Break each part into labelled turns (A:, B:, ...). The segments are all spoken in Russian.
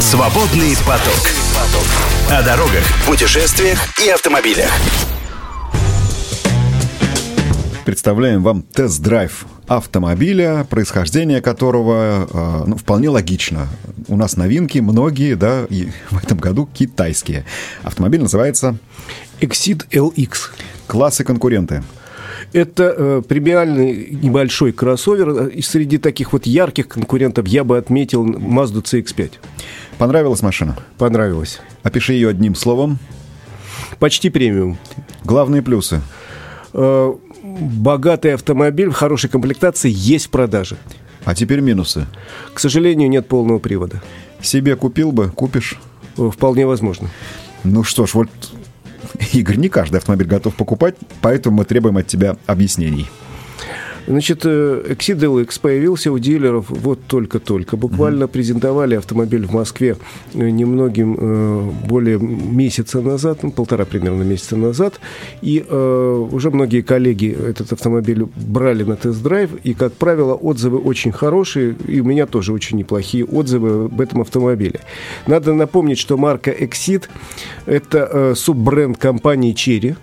A: Свободный поток. О дорогах, путешествиях и автомобилях.
B: Представляем вам тест-драйв автомобиля, происхождение которого э, ну, вполне логично. У нас новинки, многие, да, и в этом году китайские. Автомобиль называется
C: Exit LX.
B: «Классы конкуренты».
C: Это э, премиальный небольшой кроссовер. И среди таких вот ярких конкурентов я бы отметил Mazda CX-5.
B: Понравилась машина?
C: Понравилось.
B: Опиши ее одним словом.
C: Почти премиум.
B: Главные плюсы.
C: Э, богатый автомобиль в хорошей комплектации есть в продаже.
B: А теперь минусы.
C: К сожалению, нет полного привода.
B: Себе купил бы, купишь?
C: Э, Вполне возможно.
B: Ну что ж, вот, Игорь, не каждый автомобиль готов покупать, поэтому мы требуем от тебя объяснений.
C: Значит, э, Exit LX появился у дилеров вот только-только. Буквально презентовали автомобиль в Москве э, немногим э, более месяца назад, ну, полтора примерно месяца назад. И э, уже многие коллеги этот автомобиль брали на тест-драйв. И, как правило, отзывы очень хорошие. И у меня тоже очень неплохие отзывы об этом автомобиле. Надо напомнить, что марка Exit – это э, суббренд компании Cherry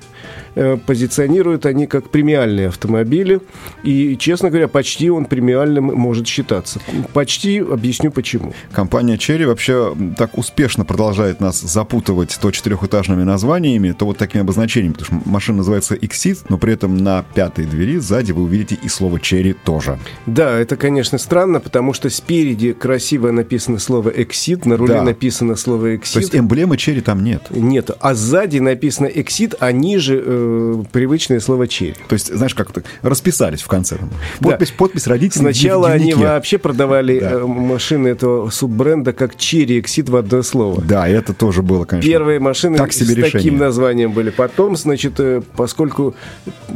C: позиционируют они как премиальные автомобили. И, честно говоря, почти он премиальным может считаться. Почти объясню почему.
B: Компания Cherry вообще так успешно продолжает нас запутывать то четырехэтажными названиями, то вот такими обозначениями, потому что машина называется Exit, но при этом на пятой двери сзади вы увидите и слово Cherry тоже.
C: Да, это, конечно, странно, потому что спереди красиво написано слово Exit, на руле
B: Да.
C: написано слово Exit.
B: То есть эмблемы Cherry там нет.
C: Нет, а сзади написано Exit, а ниже э, привычное слово Cherry.
B: То есть, знаешь, как так расписались в конце. там.
C: Да.
B: Подпись, подпись родителей
C: Сначала они вообще продавали
B: Да.
C: э, машины этого суббренда как Cherry Exit в одно слово.
B: Да, это тоже было, конечно.
C: Первые машины
B: так себе
C: с
B: решение.
C: таким названием были. Потом, значит, э, поскольку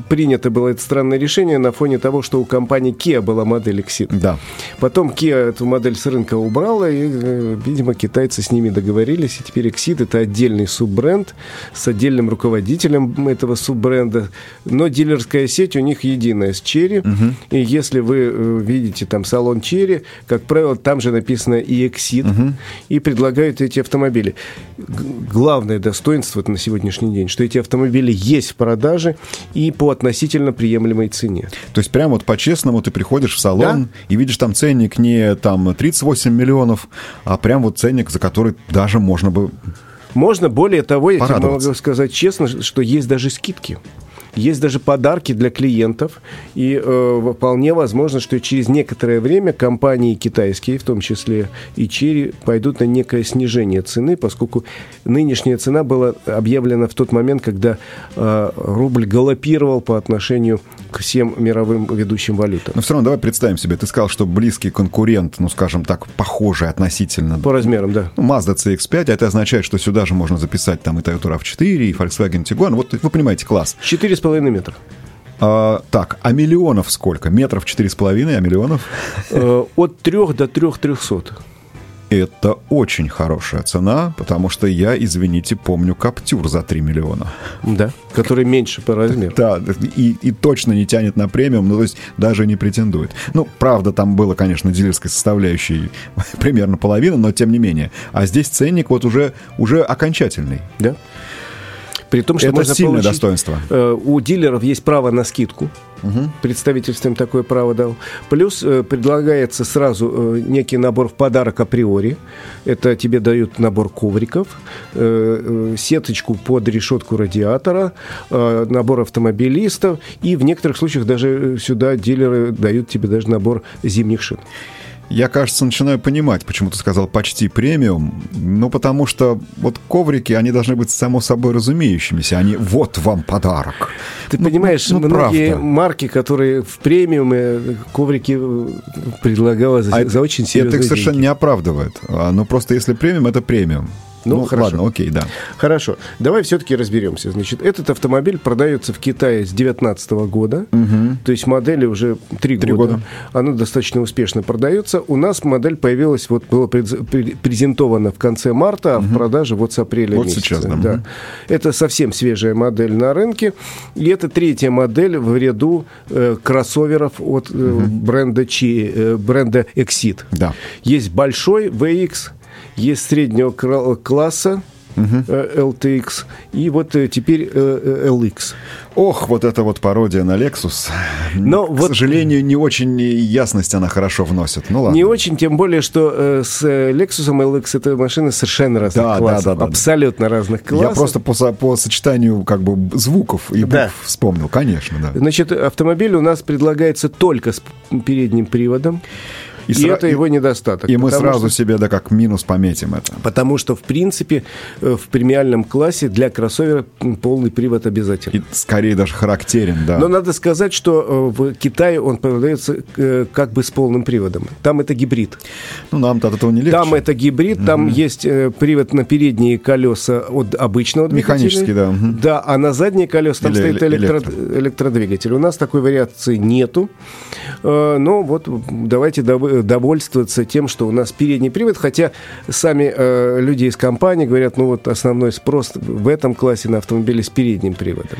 C: принято было это странное решение на фоне того, что у компании Kia была модель Exit.
B: Да.
C: Потом Kia эту модель с рынка убрала, и, э, видимо, китайцы с ними договорились, и теперь Exit это отдельный суббренд с отдельным руководителем этого суббренда, но дилерская сеть у них единая с Cherry, и если вы э, видите там салон Cherry, как правило, там же написано и Exit, и предлагают эти автомобили. Главное достоинство на сегодняшний день, что эти автомобили есть в продаже и по относительно приемлемой цене.
B: То есть прям вот по-честному ты приходишь в салон и видишь там ценник не там 38 миллионов, а прям вот ценник, за который даже можно бы...
C: Можно, более того, я могу сказать честно, что есть даже скидки. Есть даже подарки для клиентов, и э, вполне возможно, что через некоторое время компании китайские, в том числе и Черри, пойдут на некое снижение цены, поскольку нынешняя цена была объявлена в тот момент, когда э, рубль галопировал по отношению к всем мировым ведущим валютам.
B: Но все равно давай представим себе, ты сказал, что близкий конкурент, ну скажем так, похожий относительно...
C: По размерам, да.
B: Ну, Mazda CX-5, а это означает, что сюда же можно записать там и Toyota RAV4, и Volkswagen Tiguan. Вот вы понимаете, класс.
C: Четыре с половиной метра.
B: А, так, а миллионов сколько? Метров четыре с половиной, а миллионов?
C: Э, От трех до трех трехсот.
B: Это очень хорошая цена, потому что я, извините, помню Каптюр за 3 миллиона.
C: Да, который меньше по размеру.
B: Да, и, и точно не тянет на премиум, ну, то есть даже не претендует. Ну, правда, там было, конечно, дилерской составляющей примерно половина, но тем не менее. А здесь ценник вот уже, уже окончательный.
C: Да. При том, что
B: Это
C: можно
B: сильное
C: получить,
B: достоинство.
C: э, у дилеров есть право на скидку. Представительство им такое право дал. Плюс э, предлагается сразу э, некий набор в подарок априори. Это тебе дают набор ковриков, э, э, сеточку под решетку радиатора, э, набор автомобилистов. И в некоторых случаях даже э, сюда дилеры дают тебе даже набор зимних шин.
B: Я, кажется, начинаю понимать, почему ты сказал почти премиум. Ну, потому что вот коврики, они должны быть само собой разумеющимися, они вот вам подарок.
C: Ты
B: Ну,
C: понимаешь,
B: ну,
C: многие
B: правда.
C: марки, которые в премиуме коврики э, предлагала за,
B: А
C: за очень серьезные
B: Это их совершенно
C: деньги.
B: не оправдывает. А, Ну, просто если премиум, это премиум.
C: Ну, хорошо.
B: ладно, окей, да.
C: Хорошо, давай все-таки разберемся. Значит, этот автомобиль продается в Китае с 2019 года, то есть модели уже три года.
B: года.
C: Она достаточно успешно продается. У нас модель появилась, вот была през- пре- презентована в конце марта, а в продаже вот с апреля
B: Вот
C: месяца.
B: сейчас, да. Мгм.
C: Это совсем свежая модель на рынке, и это третья модель в ряду э, кроссоверов от э, бренда, Чи, э, бренда Exit.
B: Да.
C: Есть большой VX, есть среднего класса. LTX, и вот э, теперь э, LX.
B: Ох, вот эта вот пародия на Lexus. Но К вот... сожалению, не очень ясность она хорошо вносит. Ну ладно.
C: Не очень, тем более, что с Lexus LX это машины совершенно разных да, классов. Да, да, да. Абсолютно разных классов.
B: Я просто по, по сочетанию как бы звуков и букв да. вспомнил, конечно, да.
C: Значит, автомобиль у нас предлагается только с передним приводом. И, и сра... это его недостаток.
B: И мы сразу что... себе, да, как минус пометим это.
C: Потому что, в принципе, э, в премиальном классе для кроссовера полный привод обязательно. И
B: скорее даже характерен, да.
C: Но надо сказать, что э, в Китае он продается э, как бы с полным приводом. Там это гибрид.
B: Ну, нам-то от этого не легче.
C: Там это гибрид, угу. там есть привод на передние колеса от обычного
B: двигателя. Механический, да.
C: Угу. Да, а на задние колеса там Или, стоит электро... электро... электродвигатель. У нас такой вариации нету. Но вот давайте довольствоваться тем, что у нас передний привод, хотя сами э, люди из компании говорят, ну вот основной спрос в этом классе на автомобили с передним приводом.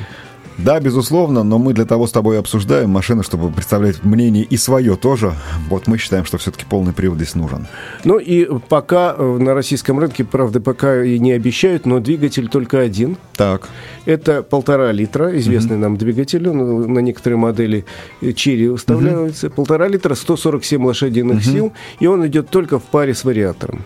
B: Да, безусловно, но мы для того с тобой обсуждаем машины, чтобы представлять мнение и свое тоже. Вот мы считаем, что все-таки полный привод здесь нужен.
C: Ну и пока э, на российском рынке, правда, пока и не обещают, но двигатель только один.
B: Так.
C: Это полтора литра, известный mm-hmm. нам двигатель, он на некоторые модели Черри выставляются. Mm-hmm. Полтора литра, 147 лошадиных mm-hmm. сил, и он идет только в паре с вариатором.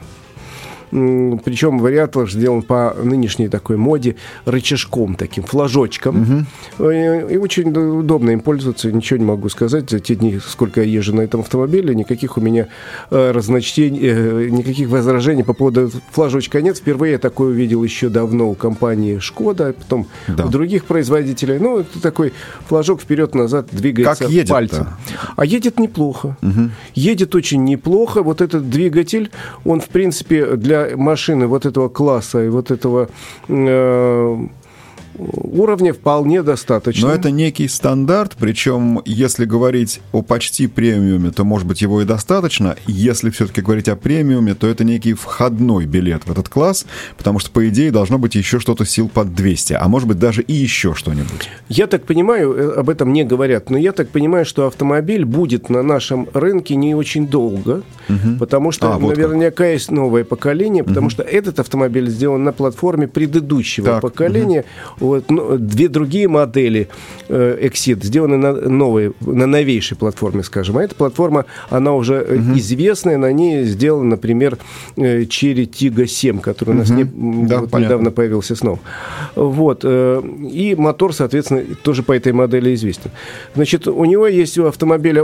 C: Причем вариатор сделан по нынешней такой моде рычажком таким, флажочком. Угу. И очень удобно им пользоваться, ничего не могу сказать. За те дни, сколько я езжу на этом автомобиле, никаких у меня э, разночтений, э, никаких возражений по поводу флажочка нет. Впервые я такое увидел еще давно у компании «Шкода», потом да. у других производителей. Ну, это такой флажок вперед-назад двигается как едет пальцем. А едет неплохо. Угу. Едет очень неплохо. Вот этот двигатель, он, в принципе, для машины вот этого класса и вот этого э, уровня вполне достаточно.
B: Но это некий стандарт, причем если говорить о почти премиуме, то, может быть, его и достаточно. Если все-таки говорить о премиуме, то это некий входной билет в этот класс, потому что, по идее, должно быть еще что-то сил под 200, а может быть, даже и еще что-нибудь.
C: Я так понимаю, э, об этом не говорят, но я так понимаю, что автомобиль будет на нашем рынке не очень долго, угу. потому что а, вот наверняка как. есть новое поколение, потому угу. что этот автомобиль сделан на платформе предыдущего так, поколения, угу вот, ну, две другие модели э, Exit сделаны на новой, на новейшей платформе, скажем. А эта платформа, она уже угу. известная, на ней сделан, например, э, Cherry Tiggo 7, который угу. у нас не, да, вот, недавно появился снова. Вот. Э, и мотор, соответственно, тоже по этой модели известен. Значит, у него есть у автомобиля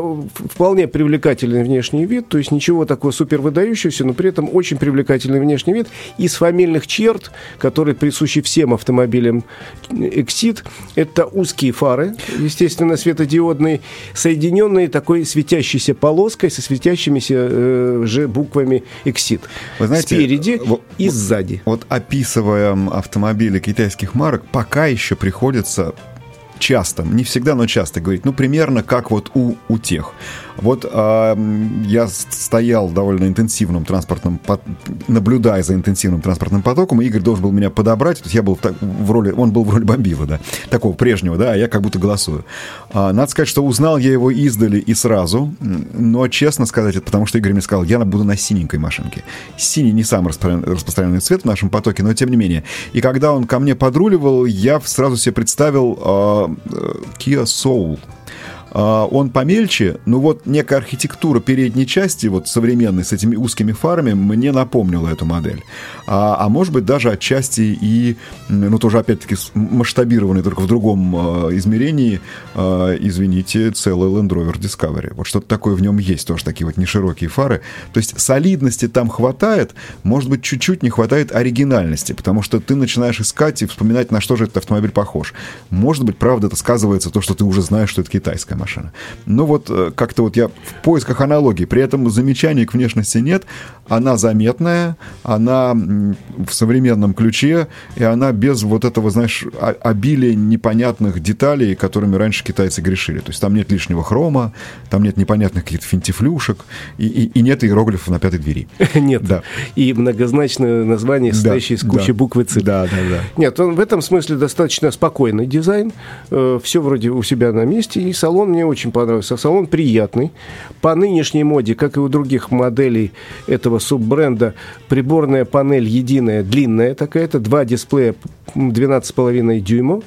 C: вполне привлекательный внешний вид, то есть ничего такого супер выдающегося, но при этом очень привлекательный внешний вид. Из фамильных черт, которые присущи всем автомобилям Exit – это узкие фары, естественно, светодиодные, соединенные такой светящейся полоской со светящимися э, же буквами Exit. Вы знаете, Спереди вот, и сзади.
B: Вот описывая автомобили китайских марок, пока еще приходится часто, не всегда, но часто говорить, ну, примерно как вот у, у тех. Вот э, я стоял довольно интенсивным транспортным, наблюдая за интенсивным транспортным потоком, и Игорь должен был меня подобрать, то есть я был в роли, он был в роли бомбила, да, такого прежнего, да, а я как будто голосую. А, надо сказать, что узнал я его издали и сразу, но честно сказать, это потому что Игорь мне сказал, я буду на синенькой машинке. Синий не самый распространенный цвет в нашем потоке, но тем не менее. И когда он ко мне подруливал, я сразу себе представил э, Kia Soul, а, он помельче, но вот некая архитектура передней части, вот современной, с этими узкими фарами, мне напомнила эту модель. А, а может быть, даже отчасти и, ну, тоже, опять-таки, масштабированный только в другом э, измерении, э, извините, целый Land Rover Discovery. Вот что-то такое в нем есть, тоже такие вот неширокие фары. То есть солидности там хватает, может быть, чуть-чуть не хватает оригинальности, потому что ты начинаешь искать и вспоминать, на что же этот автомобиль похож. Может быть, правда, это сказывается то, что ты уже знаешь, что это китайская машина. Но вот э, как-то вот я в поисках аналогии. При этом замечаний к внешности нет. Она заметная, она в современном ключе, и она без вот этого, знаешь, обилия непонятных деталей, которыми раньше китайцы грешили. То есть там нет лишнего хрома, там нет непонятных каких-то финтифлюшек, и, и, и нет иероглифов на пятой двери.
C: Нет. Да. И многозначное название, состоящее из кучи буквы «Ц».
B: Да, да, да.
C: Нет, он в этом смысле достаточно спокойный дизайн. Э, Все вроде у себя на месте, и салон мне очень понравился. Салон приятный. По нынешней моде, как и у других моделей этого суббренда, приборная панель единая, длинная такая-то, два дисплея 12,5 дюймов.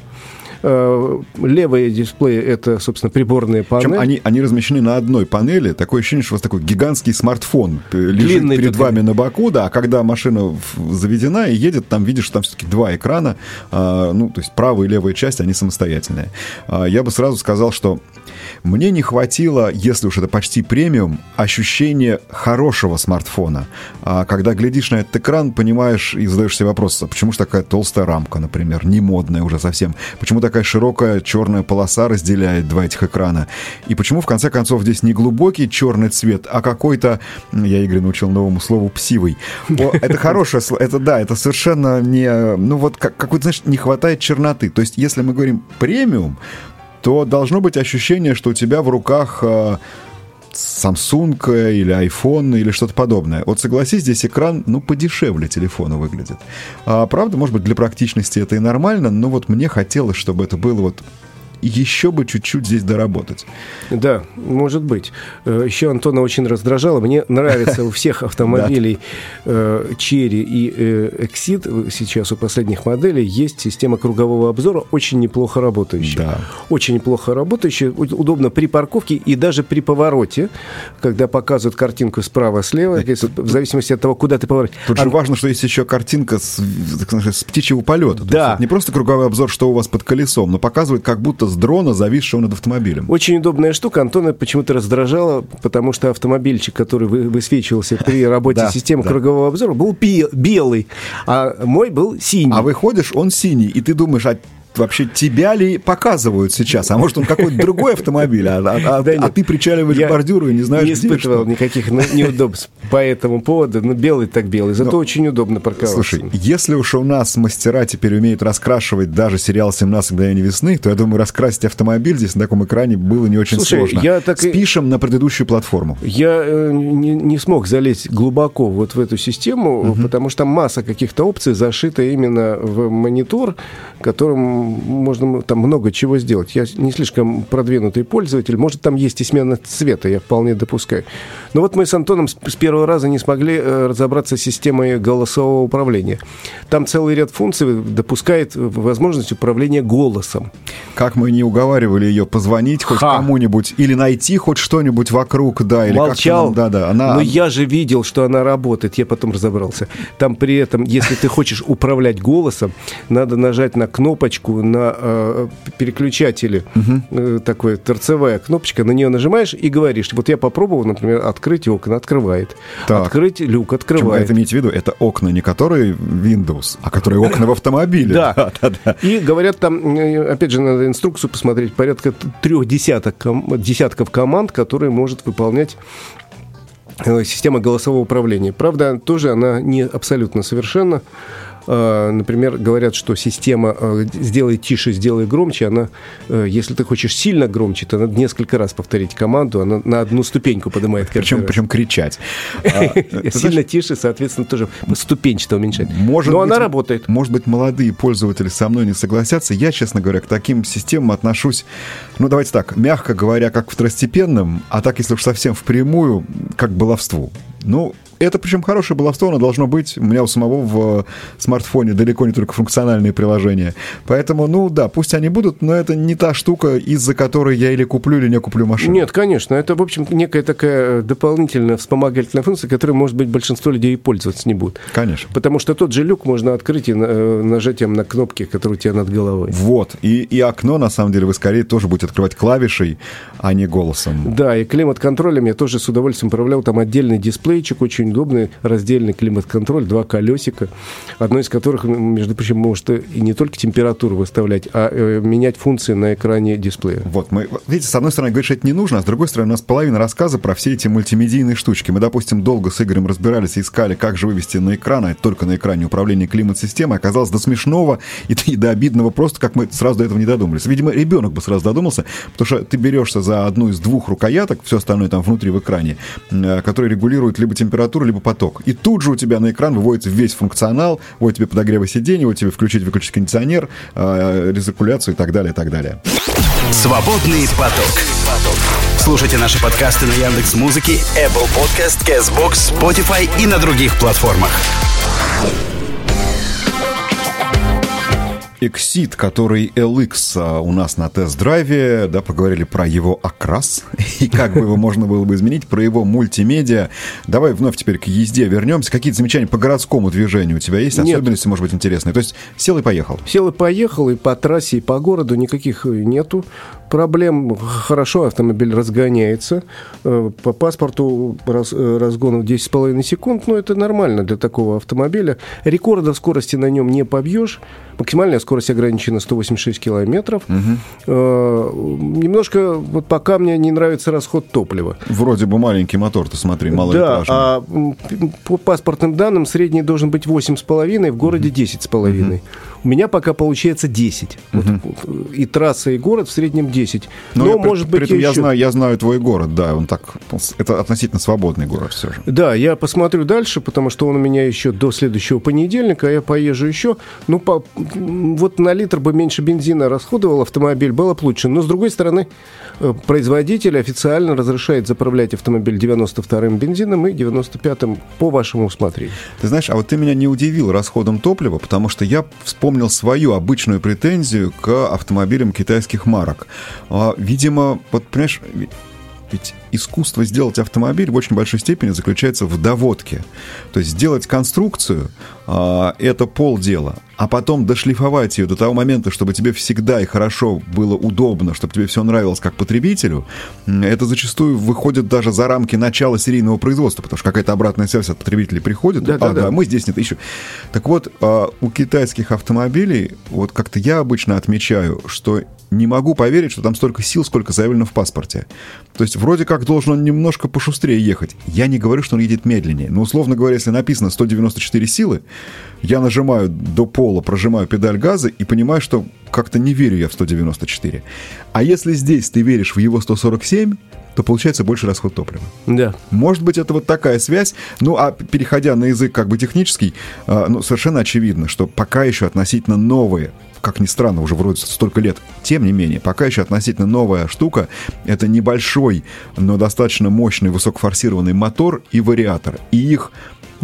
C: Э, левые дисплеи — это, собственно, приборные панели. Причем
B: они, они размещены на одной панели. Такое ощущение, что у вас такой гигантский смартфон лежит Длинный перед вами на боку, да, а когда машина заведена и едет, там видишь, что там все-таки два экрана, а, ну, то есть правая и левая часть, они самостоятельные. А, я бы сразу сказал, что мне не хватило, если уж это почти премиум, ощущения хорошего смартфона. А когда глядишь на этот экран, понимаешь и задаешь себе вопрос, а почему же такая толстая рамка, например, не модная уже совсем? Почему такая широкая черная полоса разделяет два этих экрана? И почему, в конце концов, здесь не глубокий черный цвет, а какой-то, я Игорь научил новому слову, псивый. Это хорошее слово, это да, это совершенно не, ну вот какой-то, знаешь, не хватает черноты. То есть, если мы говорим премиум, то должно быть ощущение, что у тебя в руках э, Samsung или iPhone или что-то подобное. Вот согласись, здесь экран, ну, подешевле телефона выглядит. А, правда, может быть, для практичности это и нормально, но вот мне хотелось, чтобы это было вот еще бы чуть-чуть здесь доработать.
C: Да, может быть. Э, еще Антона очень раздражало. Мне нравится у всех автомобилей Черри э, и Exit, сейчас у последних моделей, есть система кругового обзора, очень неплохо работающая. Да. Очень неплохо работающая, удобно при парковке и даже при повороте, когда показывают картинку справа-слева, в зависимости от того, куда ты поворачиваешь.
B: Тут же важно, что есть еще картинка с, с птичьего полета.
C: Да.
B: не просто круговой обзор, что у вас под колесом, но показывает как будто с дрона, зависшего над автомобилем.
C: Очень удобная штука. Антона почему-то раздражала, потому что автомобильчик, который вы, высвечивался при работе системы кругового обзора, был белый, а мой был синий.
B: А выходишь, он синий, и ты думаешь, а вообще тебя ли показывают сейчас? А может, он какой-то другой автомобиль, а, а, а, да а ты причаливаешь к бордюру и не знаешь,
C: Не испытывал где, никаких неудобств по этому поводу. Ну, белый так белый, зато Но, очень удобно парковаться.
B: Слушай, если уж у нас мастера теперь умеют раскрашивать даже сериал «17 мгновений весны», то я думаю, раскрасить автомобиль здесь на таком экране было не очень Слушай, сложно. Я так Спишем и... на предыдущую платформу.
C: Я э, не, не смог залезть глубоко вот в эту систему, угу. потому что там масса каких-то опций зашита именно в монитор, которым можно там много чего сделать. Я не слишком продвинутый пользователь, может, там есть и смена цвета, я вполне допускаю. Но вот мы с Антоном с первого раза не смогли э, разобраться с системой голосового управления. Там целый ряд функций допускает возможность управления голосом.
B: Как мы не уговаривали ее позвонить хоть кому-нибудь или найти хоть что-нибудь вокруг, да, или
C: Молчал. Нам, да, да, она... Но я же видел, что она работает, я потом разобрался. Там при этом, если ты хочешь управлять голосом, надо нажать на кнопочку на э, переключателе, угу. э, такой торцевая кнопочка, на нее нажимаешь и говоришь, вот я попробовал, например, открыть окна, открывает. Так. Открыть люк, открывает.
B: это имейте в виду, это окна не которые Windows, а которые окна в автомобиле.
C: Да. И говорят там, э, опять же, надо инструкцию посмотреть, порядка трех десяток, десятков команд, которые может выполнять э, система голосового управления. Правда, тоже она не абсолютно совершенна. Э, например, говорят, что система э, «сделай тише, сделай громче», она, э, если ты хочешь сильно громче, то надо несколько раз повторить команду, она на одну ступеньку поднимает
B: причем, причем кричать.
C: А, сильно тише, соответственно, тоже ступенчато уменьшать. Но она работает.
B: Может быть, молодые пользователи со мной не согласятся. Я, честно говоря, к таким системам отношусь, ну, давайте так, мягко говоря, как к второстепенным, а так, если уж совсем впрямую, как к баловству. Ну, это причем хорошее баловство, оно должно быть. У меня у самого в смартфоне далеко не только функциональные приложения. Поэтому, ну да, пусть они будут, но это не та штука, из-за которой я или куплю, или не куплю машину.
C: Нет, конечно. Это, в общем, некая такая дополнительная вспомогательная функция, которой, может быть, большинство людей и пользоваться не будут.
B: Конечно.
C: Потому что тот же люк можно открыть и э, нажатием на кнопки, которые у тебя над головой.
B: Вот. И, и окно, на самом деле, вы скорее тоже будете открывать клавишей, а не голосом.
C: Да, и климат-контролем я тоже с удовольствием управлял. Там отдельный дисплейчик очень удобный, раздельный климат-контроль, два колесика, одно из которых, между прочим, может и не только температуру выставлять, а э, менять функции на экране дисплея.
B: Вот, мы, видите, с одной стороны, говоришь, это не нужно, а с другой стороны, у нас половина рассказа про все эти мультимедийные штучки. Мы, допустим, долго с Игорем разбирались и искали, как же вывести на экран, а только на экране управление климат-системой, оказалось до смешного и, и до обидного просто, как мы сразу до этого не додумались. Видимо, ребенок бы сразу додумался, потому что ты берешься за одну из двух рукояток, все остальное там внутри в экране, э, которые регулируют либо температуру, либо поток. И тут же у тебя на экран выводится весь функционал, вот тебе подогрева сидений, вот тебе включить-выключить кондиционер, э, и так далее, и так далее.
A: Свободный поток. Слушайте наши подкасты на Яндекс Музыке, Apple Podcast, Castbox, Spotify и на других платформах.
B: Exit, который LX а, у нас на тест-драйве, да, поговорили про его окрас и как бы его можно было бы изменить, про его мультимедиа. Давай вновь теперь к езде вернемся. Какие-то замечания по городскому движению у тебя есть?
C: Нет.
B: Особенности, может быть, интересные? То есть сел и поехал?
C: Сел и поехал, и по трассе, и по городу никаких нету проблем. Хорошо автомобиль разгоняется. Э, По паспорту раз, э, разгонов 10,5 секунд, но это нормально для такого автомобиля. Рекорда скорости на нем не побьешь. Максимальная скорость ограничена 186 километров. Э, Немножко, вот пока мне не нравится расход топлива.
B: Вроде бы маленький мотор, ты смотри,
C: Да,
B: малолитражный.
C: а м, п- по паспортным данным средний должен быть 8,5, в городе 10,5. У меня пока получается 10. Вот, э, и трасса, и город в среднем 10.
B: Ну,
C: Но,
B: я при-
C: может
B: при
C: быть,
B: этом я
C: еще-
B: знаю, я знаю твой город, да, он так, это относительно свободный город все же.
C: Да, я посмотрю дальше, потому что он у меня еще до следующего понедельника, а я поезжу еще. Ну, по, вот на литр бы меньше бензина расходовал автомобиль, было бы лучше. Но, с другой стороны, э, производитель официально разрешает заправлять автомобиль 92-м бензином и 95-м по вашему усмотрению.
B: Ты знаешь, а вот ты меня не удивил расходом топлива, потому что я вспомнил свою обычную претензию к автомобилям китайских марок. А, видимо, вот понимаешь, ведь- искусство сделать автомобиль в очень большой степени заключается в доводке. То есть сделать конструкцию это полдела, а потом дошлифовать ее до того момента, чтобы тебе всегда и хорошо было удобно, чтобы тебе все нравилось как потребителю, это зачастую выходит даже за рамки начала серийного производства, потому что какая-то обратная связь от потребителей приходит.
C: Да,
B: а,
C: да, да.
B: мы здесь нет еще. Так вот, а, у китайских автомобилей, вот как-то я обычно отмечаю, что не могу поверить, что там столько сил, сколько заявлено в паспорте. То есть вроде как должен он немножко пошустрее ехать. Я не говорю, что он едет медленнее. Но, условно говоря, если написано 194 силы, я нажимаю до пола, прожимаю педаль газа и понимаю, что как-то не верю я в 194. А если здесь ты веришь в его 147, то получается больше расход топлива.
C: Да.
B: Может быть, это вот такая связь. Ну, а переходя на язык как бы технический, а, ну, совершенно очевидно, что пока еще относительно новые, как ни странно, уже вроде столько лет, тем не менее, пока еще относительно новая штука, это небольшой, но достаточно мощный высокофорсированный мотор и вариатор. И их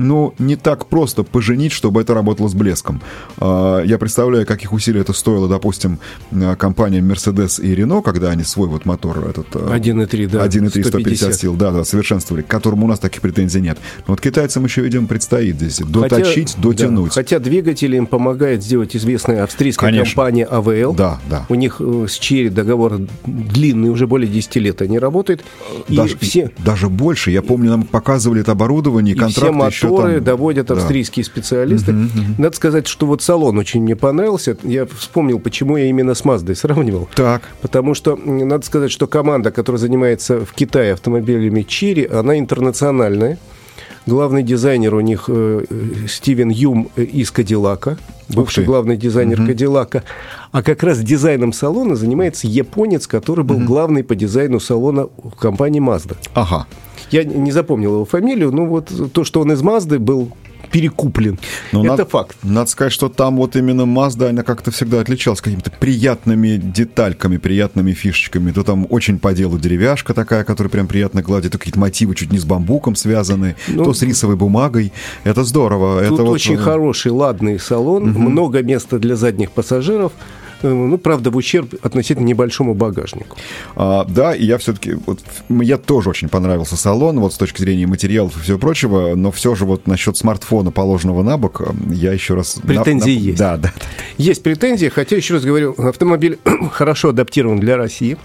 B: ну, не так просто поженить, чтобы это работало с блеском. А, Я представляю, каких усилий это стоило, допустим, а, компаниям Mercedes и Renault, когда они свой вот мотор этот... а,
C: 1,3, да.
B: 1,3 150
C: 150
B: сил, да, да, совершенствовали, к которому у нас таких претензий нет. Но вот китайцам еще, видимо, предстоит здесь доточить,
C: Хотя-
B: дотянуть.
C: да, хотя двигатель им помогает сделать известная австрийская
B: Конечно.
C: компания AVL.
B: Да, да.
C: У них э, с Черри договор длинный, уже более 10 лет они работают. И
B: даже,
C: все,
B: даже больше. Я помню, нам показывали это оборудование,
C: и
B: контракты еще
C: моторы
B: там-
C: доводят
B: Да.
C: австрийские специалисты. Надо сказать, что вот салон очень мне понравился. Я вспомнил, почему я именно с Маздой сравнивал.
B: Так,
C: Потому что, надо сказать, что команда, которая занимается в Китае автомобилями Чири, она интернациональная. Главный дизайнер у них э, э, Стивен Юм э, из Кадиллака, бывший главный дизайнер Кадиллака. А как раз дизайном салона занимается японец, который был главный по дизайну салона в компании Mazda.
B: ага.
C: Я не запомнил его фамилию, но вот то, что он из Мазды был перекуплен,
B: Но
C: это
B: надо,
C: факт.
B: Надо сказать, что там вот именно Mazda, она как-то всегда отличалась какими-то приятными детальками, приятными фишечками. То там очень по делу деревяшка такая, которая прям приятно гладит, то какие-то мотивы чуть не с бамбуком связаны,
C: Ну,
B: то с рисовой бумагой. Это здорово.
C: Тут
B: это вот,
C: очень
B: э,
C: хороший, ладный салон, много места для задних пассажиров. Э, Ну, правда, в ущерб относительно небольшому багажнику.
B: А, да, и я все-таки, вот, мне тоже очень понравился салон, вот с точки зрения материалов и всего прочего, но все же вот насчет смартфона, положенного на бок, я еще раз... на-
C: Претензии
B: на-
C: есть.
B: Да, да.
C: Есть претензии, хотя, еще раз говорю, автомобиль хорошо адаптирован для России.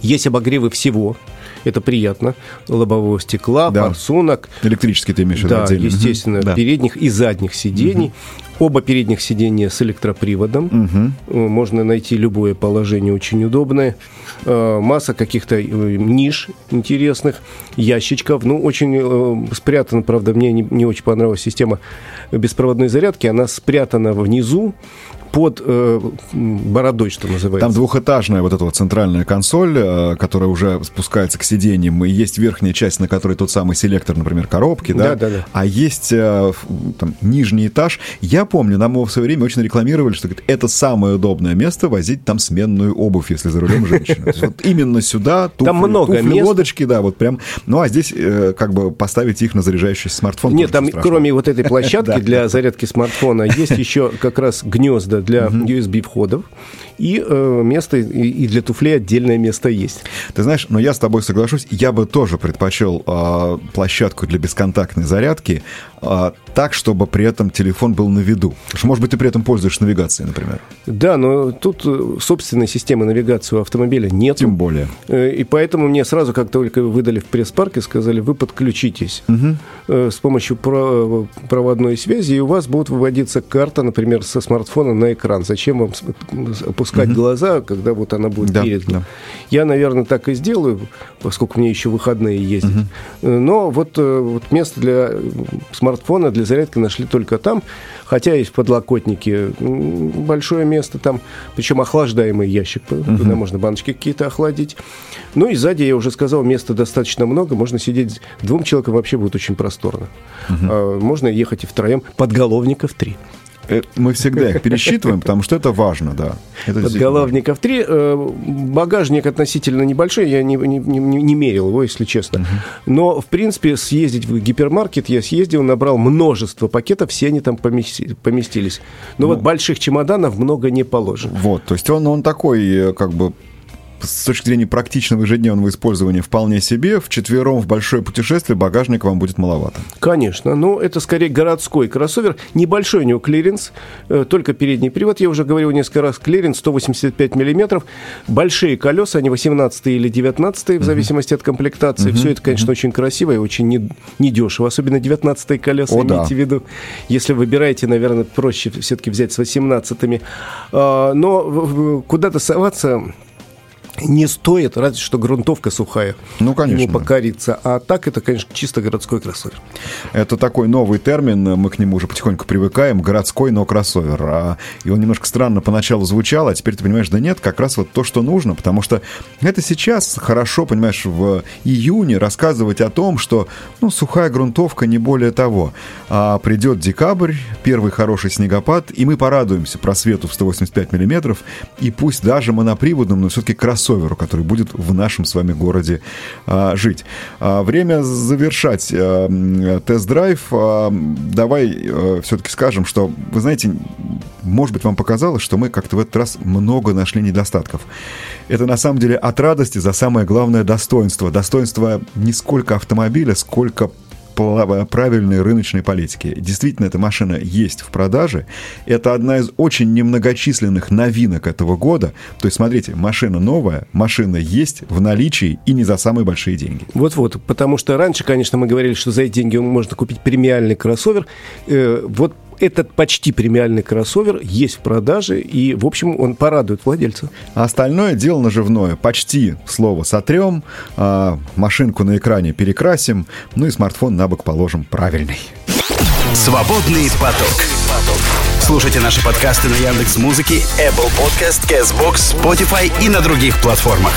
C: Есть обогревы всего. Это приятно. Лобового стекла,
B: Да.
C: форсунок.
B: Электрический ты имеешь в виду
C: Да,
B: отдельно?
C: Естественно,
B: Да.
C: передних и задних сидений. Оба передних сидения с электроприводом. Э, Можно найти любое положение очень удобное. Э, Масса каких-то э, ниш интересных, ящичков. Ну, очень спрятана, правда, мне не, не очень понравилась система беспроводной зарядки. Она спрятана внизу под э, бородой, что называется.
B: Там двухэтажная вот эта вот центральная консоль, э, которая уже спускается к сиденьям, и есть верхняя часть, на которой тот самый селектор, например, коробки, да?
C: Да, да, да.
B: А есть э, там, нижний этаж. Я помню, нам его в свое время очень рекламировали, что говорит, это самое удобное место возить там сменную обувь, если за рулем женщина. Вот именно сюда туфли,
C: Там много
B: туфли,
C: места.
B: лодочки, да, вот прям. Ну, а здесь э, как бы поставить их на заряжающийся смартфон.
C: Нет, там
B: страшно.
C: кроме вот этой площадки для зарядки смартфона есть еще как раз гнезда для USB входов и э, место и, и для туфлей отдельное место есть.
B: Ты знаешь, но я с тобой соглашусь, я бы тоже предпочел а, площадку для бесконтактной зарядки а, так, чтобы при этом телефон был на виду. Потому что, может быть, ты при этом пользуешься навигацией, например.
C: Да, но тут э, собственной системы навигации у автомобиля нет.
B: Тем более.
C: И поэтому мне сразу, как только выдали в пресс-парке, сказали, вы подключитесь э, с помощью про- проводной связи, и у вас будет выводиться карта, например, со смартфона на экран. Зачем вам опускать глаза, когда вот она будет
B: Да,
C: перед
B: да.
C: Я, наверное, так и сделаю, поскольку мне еще выходные ездить. Э, Но вот, э, вот место для смартфона, для зарядки нашли только там. Хотя есть м, большое место там, причем охлаждаемый ящик, туда можно баночки какие-то охладить. Ну и сзади, я уже сказал, места достаточно много, можно сидеть двум человекам вообще будет очень просторно. А, Можно ехать и втроем, подголовников три.
B: Э, Мы всегда их пересчитываем, потому что это важно, да. Это
C: Подголовников три. Э, Багажник относительно небольшой, я не, не- не- не мерил его, если честно. Но, в принципе, съездить в гипермаркет я съездил, набрал множество пакетов, все они там помести- поместились. Но
B: Ну.
C: вот больших чемоданов много не положено.
B: Вот, то есть он, он такой, э, как бы, с точки зрения практичного ежедневного использования вполне себе. Вчетвером в большое путешествие багажник вам будет маловато.
C: Конечно, но это скорее городской кроссовер. Небольшой у него клиренс, э, только передний привод. Я уже говорил несколько раз, клиренс 185 миллиметров. Большие колеса, они 18 или 19 в зависимости от комплектации. Все это, конечно, очень красиво и очень не- недешево. Особенно 19 колеса,
B: О, да.
C: имейте в виду. Если выбираете, наверное, проще все-таки взять с 18 А, Но в- в- куда-то соваться не стоит, разве что грунтовка сухая.
B: Ну, конечно.
C: Ему покориться. А так это, конечно, чисто городской кроссовер.
B: Это такой новый термин, мы к нему уже потихоньку привыкаем, городской, но кроссовер. А, И он немножко странно поначалу звучал, а теперь ты понимаешь, да нет, как раз вот то, что нужно, потому что это сейчас хорошо, понимаешь, в июне рассказывать о том, что, ну, сухая грунтовка, не более того. А придет декабрь, первый хороший снегопад, и мы порадуемся просвету в 185 миллиметров, и пусть даже моноприводным, но все-таки кроссоверу, который будет в нашем с вами городе а, жить. А, время завершать а, тест-драйв. А, давай все-таки скажем, что, вы знаете, может быть, вам показалось, что мы как-то в этот раз много нашли недостатков. Это на самом деле от радости за самое главное достоинство. Достоинство не сколько автомобиля, сколько правильной рыночной политики. Действительно, эта машина есть в продаже. Это одна из очень немногочисленных новинок этого года. То есть, смотрите, машина новая, машина есть в наличии и не за самые большие деньги.
C: Вот-вот, потому что раньше, конечно, мы говорили, что за эти деньги можно купить премиальный кроссовер. Э, вот этот почти премиальный кроссовер есть в продаже, и, в общем, он порадует владельца.
B: А остальное дело наживное. Почти слово сотрем, а, машинку на экране перекрасим, ну и смартфон на бок положим правильный.
A: Свободный поток. Слушайте наши подкасты на Яндекс Музыке, Apple Podcast, Castbox, Spotify и на других платформах.